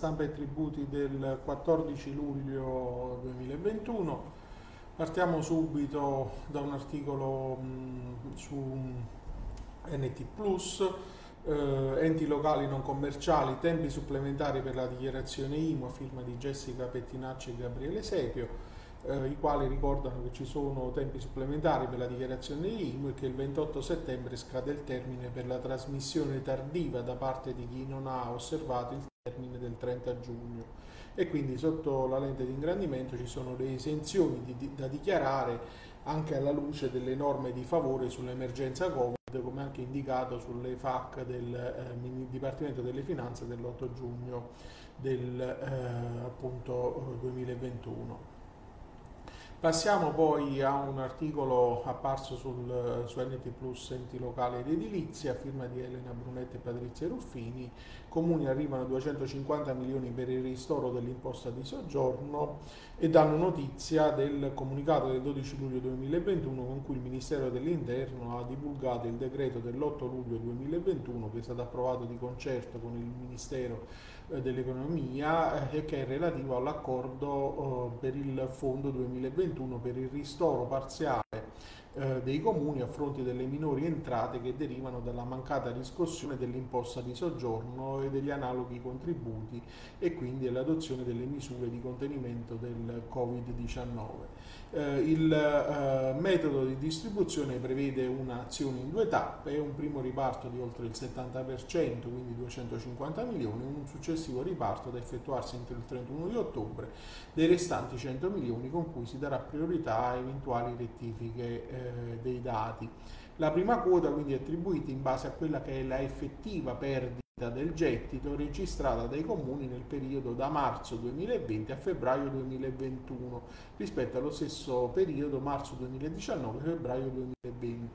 Stampa e tributi del 14 luglio 2021. Partiamo subito da un articolo mh, su NT Plus, eh, enti locali non commerciali, tempi supplementari per la dichiarazione IMU firma di Jessica Pettinacci e Gabriele Sepio eh, i quali ricordano che ci sono tempi supplementari per la dichiarazione di IMU e che il 28 settembre scade il termine per la trasmissione tardiva da parte di chi non ha osservato il termine del 30 giugno e quindi sotto la lente di ingrandimento ci sono le esenzioni di, di, da dichiarare anche alla luce delle norme di favore sull'emergenza Covid come anche indicato sulle FAC del eh, Dipartimento delle Finanze dell'8 giugno del eh, appunto 2021. Passiamo poi a un articolo apparso sul, su NT Plus Enti Locali ed Edilizia, firma di Elena Brunetti e Patrizia Ruffini. Comuni arrivano a 250 milioni per il ristoro dell'imposta di soggiorno e danno notizia del comunicato del 12 luglio 2021 con cui il Ministero dell'Interno ha divulgato il decreto dell'8 luglio 2021 che è stato approvato di concerto con il Ministero dell'Economia eh, che è relativo all'accordo eh, per il Fondo 2021 per il ristoro parziale eh, dei comuni a fronte delle minori entrate che derivano dalla mancata riscossione dell'imposta di soggiorno e degli analoghi contributi e quindi l'adozione delle misure di contenimento del Covid-19. Eh, il eh, metodo di distribuzione prevede un'azione in due tappe, un primo riparto di oltre il 70%, quindi 250 milioni, un successivo riparto da effettuarsi entro il 31 di ottobre dei restanti 100 milioni con cui si darà priorità a eventuali rettifiche dei dati. La prima quota quindi è attribuita in base a quella che è la effettiva perdita del gettito registrata dai comuni nel periodo da marzo 2020 a febbraio 2021 rispetto allo stesso periodo marzo 2019-febbraio 2020,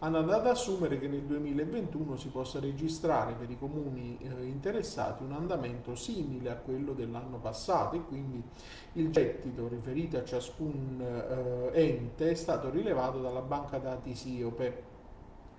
andando ad assumere che nel 2021 si possa registrare per i comuni eh, interessati un andamento simile a quello dell'anno passato e quindi il gettito riferito a ciascun eh, ente è stato rilevato dalla banca dati SIOPE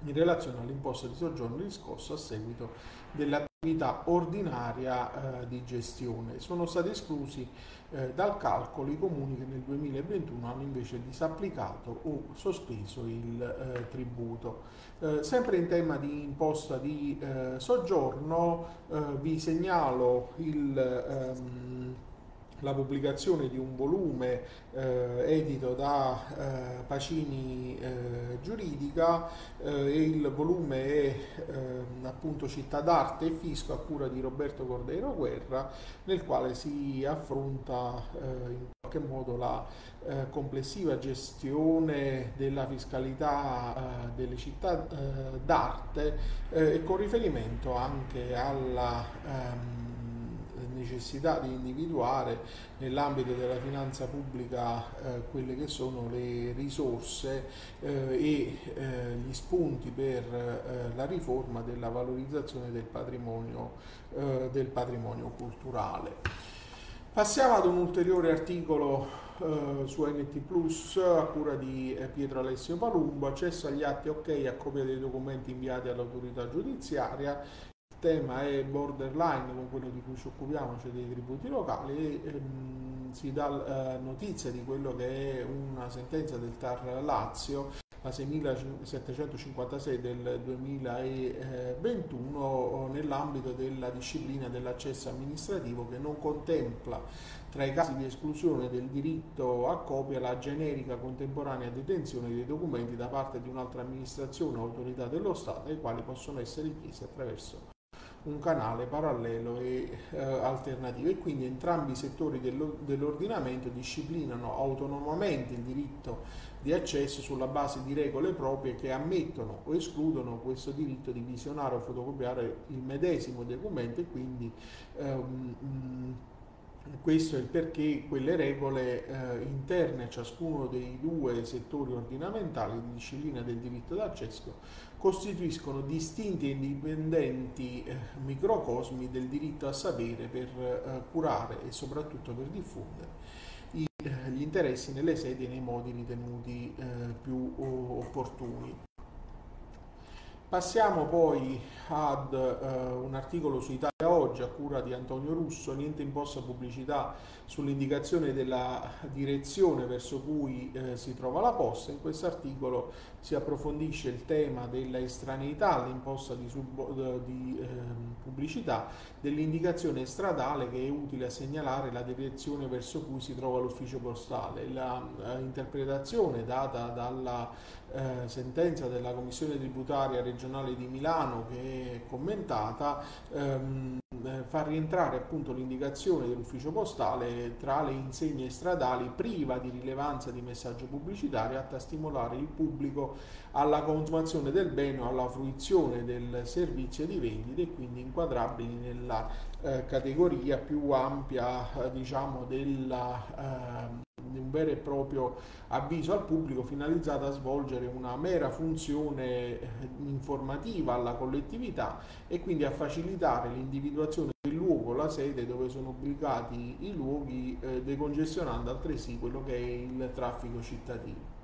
in relazione all'imposta di soggiorno riscosso a seguito dell'attività ordinaria eh, di gestione. Sono stati esclusi eh, dal calcolo i comuni che nel 2021 hanno invece disapplicato o sospeso il eh, tributo. Eh, sempre in tema di imposta di eh, soggiorno eh, vi segnalo il ehm, la pubblicazione di un volume eh, edito da eh, Pacini eh, Giuridica eh, e il volume è ehm, appunto Città d'Arte e Fisco a cura di Roberto Cordeiro Guerra nel quale si affronta eh, in qualche modo la eh, complessiva gestione della fiscalità delle città d'arte e con riferimento anche alla ehm, necessità di individuare nell'ambito della finanza pubblica eh, quelle che sono le risorse eh, e eh, gli spunti per eh, la riforma della valorizzazione del patrimonio, eh, del patrimonio culturale. Passiamo ad un ulteriore articolo eh, su NT Plus a cura di Pietro Alessio Palumbo, accesso agli atti ok a copia dei documenti inviati all'autorità giudiziaria tema è borderline con quello di cui ci occupiamo, cioè dei tributi locali, e ehm, si dà eh, notizia di quello che è una sentenza del TAR Lazio, la 6756 del 2021, nell'ambito della disciplina dell'accesso amministrativo che non contempla tra i casi di esclusione del diritto a copia la generica contemporanea detenzione dei documenti da parte di un'altra amministrazione o autorità dello Stato, ai quali possono essere richiesti attraverso un canale parallelo e eh, alternativo. E quindi entrambi i settori dell'ordinamento disciplinano autonomamente il diritto di accesso sulla base di regole proprie che ammettono o escludono questo diritto di visionare o fotocopiare il medesimo documento e quindi ehm, questo è il perché quelle regole eh, interne a ciascuno dei due settori ordinamentali di disciplina del diritto d'accesso costituiscono distinti e indipendenti eh, microcosmi del diritto a sapere per eh, curare e soprattutto per diffondere i, eh, gli interessi nelle sedi e nei modi ritenuti eh, più opportuni. Passiamo poi ad uh, un articolo su Italia oggi a cura di Antonio Russo, niente imposta pubblicità sull'indicazione della direzione verso cui eh, si trova la posta. In questo articolo si approfondisce il tema della estraneità all'imposta di, di eh, pubblicità dell'indicazione stradale che è utile a segnalare la direzione verso cui si trova l'ufficio postale. L'interpretazione data dalla eh, sentenza della Commissione tributaria regionale di Milano che è commentata ehm, eh, fa rientrare appunto l'indicazione dell'ufficio postale tra le insegne stradali priva di rilevanza di messaggio pubblicitario atta a stimolare il pubblico alla consumazione del bene o alla fruizione del servizio di vendita e quindi inquadrabili nella eh, categoria più ampia eh, diciamo della eh, un vero e proprio avviso al pubblico finalizzato a svolgere una mera funzione eh, informativa alla collettività e quindi a facilitare l'individuazione del luogo, la sede dove sono ubicati i luoghi, eh, decongestionando altresì quello che è il traffico cittadino.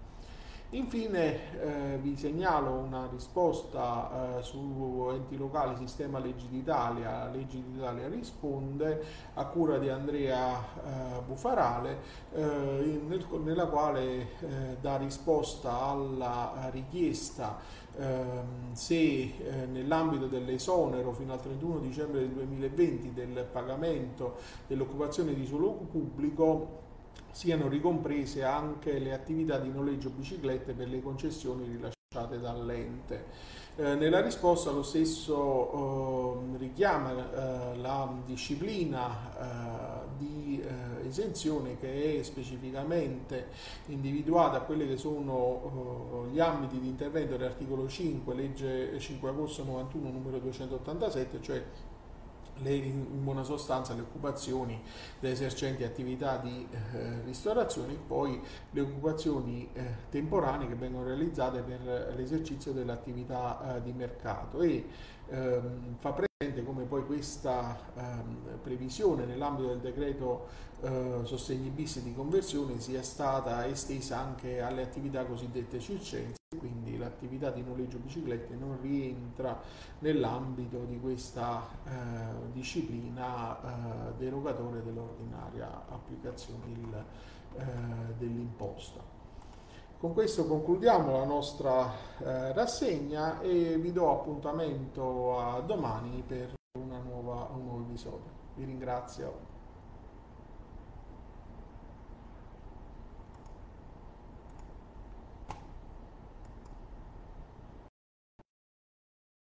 Infine eh, vi segnalo una risposta eh, su enti locali, sistema Leggi d'Italia, Leggi d'Italia risponde a cura di Andrea eh, Bufarale, eh, nel, nella quale eh, dà risposta alla richiesta ehm, se eh, nell'ambito dell'esonero fino al 31 dicembre del 2020 del pagamento dell'occupazione di suolo pubblico siano ricomprese anche le attività di noleggio biciclette per le concessioni rilasciate dall'ente. Eh, nella risposta lo stesso eh, richiama eh, la disciplina eh, di eh, esenzione che è specificamente individuata a quelli che sono gli ambiti di intervento dell'articolo 5, legge 5 agosto 91 numero 287, cioè le, in buona sostanza le occupazioni delle esercenti attività di eh, ristorazione e poi le occupazioni eh, temporanee che vengono realizzate per l'esercizio dell'attività eh, di mercato. E ehm, fa presente come poi questa ehm, previsione nell'ambito del decreto eh, sostegni bis di conversione sia stata estesa anche alle attività cosiddette circense quindi l'attività di noleggio biciclette non rientra nell'ambito di questa eh, disciplina eh, derogatoria dell'ordinaria applicazione del, eh, dell'imposta. Con questo concludiamo la nostra eh, rassegna e vi do appuntamento a domani per nuova, un nuovo episodio. Vi ringrazio.